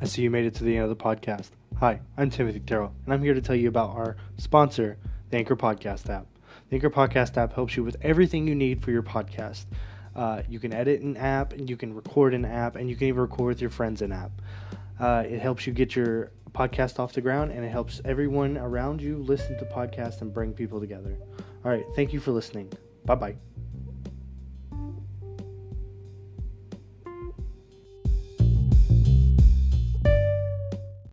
I see you made it to the end of the podcast. Hi, I'm Timothy Terrell, and I'm here to tell you about our sponsor, the Anchor Podcast app. The Anchor Podcast app helps you with everything you need for your podcast. Uh, you can edit an app, and you can record an app, and you can even record with your friends an app. Uh, it helps you get your podcast off the ground, and it helps everyone around you listen to podcasts and bring people together. All right, thank you for listening. Bye bye.